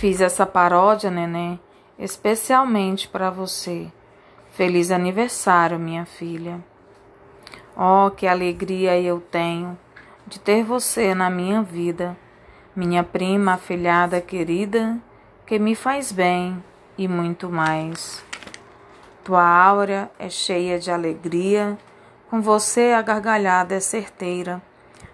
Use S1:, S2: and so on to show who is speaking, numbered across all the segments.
S1: Fiz essa paródia, neném, especialmente para você. Feliz aniversário, minha filha. Oh, que alegria eu tenho de ter você na minha vida, minha prima afilhada querida, que me faz bem e muito mais. Tua áurea é cheia de alegria, com você a gargalhada é certeira.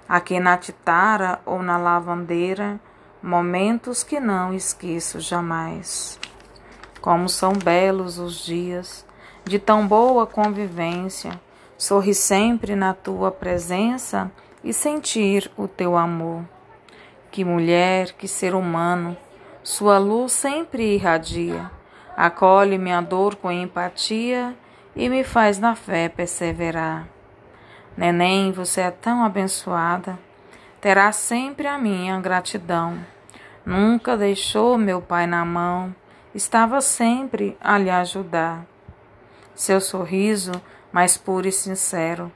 S1: Aqui na titara ou na lavandeira, momentos que não esqueço jamais. Como são belos os dias de tão boa convivência, sorri sempre na tua presença e sentir o teu amor. Que mulher, que ser humano, sua luz sempre irradia, acolhe minha dor com empatia e me faz na fé perseverar. Neném, você é tão abençoada, terá sempre a minha gratidão. Nunca deixou meu pai na mão, estava sempre a lhe ajudar. Seu sorriso mais puro e sincero,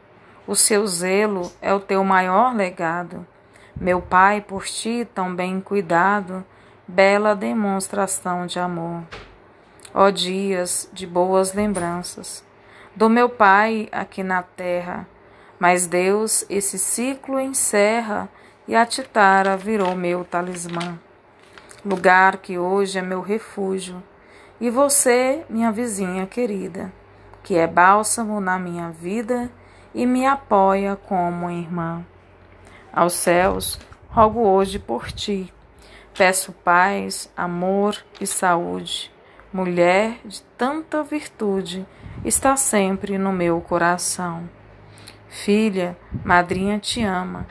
S1: o seu zelo é o teu maior legado. Meu pai, por ti tão bem cuidado, bela demonstração de amor. Ó dias de boas lembranças do meu pai aqui na terra, mas Deus esse ciclo encerra e a Titara virou meu talismã. Lugar que hoje é meu refúgio, e você, minha vizinha querida, que é bálsamo na minha vida e me apoia como irmã. Aos céus, rogo hoje por ti. Peço paz, amor e saúde. Mulher de tanta virtude, está sempre no meu coração. Filha, madrinha te ama,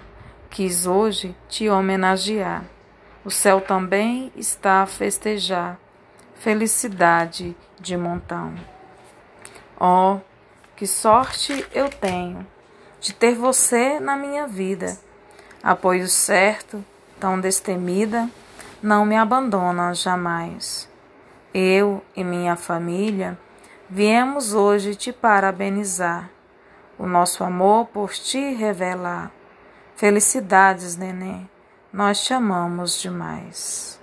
S1: quis hoje te homenagear. O céu também está a festejar, felicidade de montão. Oh, que sorte eu tenho de ter você na minha vida. Apoio certo, tão destemida, não me abandona jamais. Eu e minha família viemos hoje te parabenizar o nosso amor por ti revelar. Felicidades, neném, nós te amamos demais.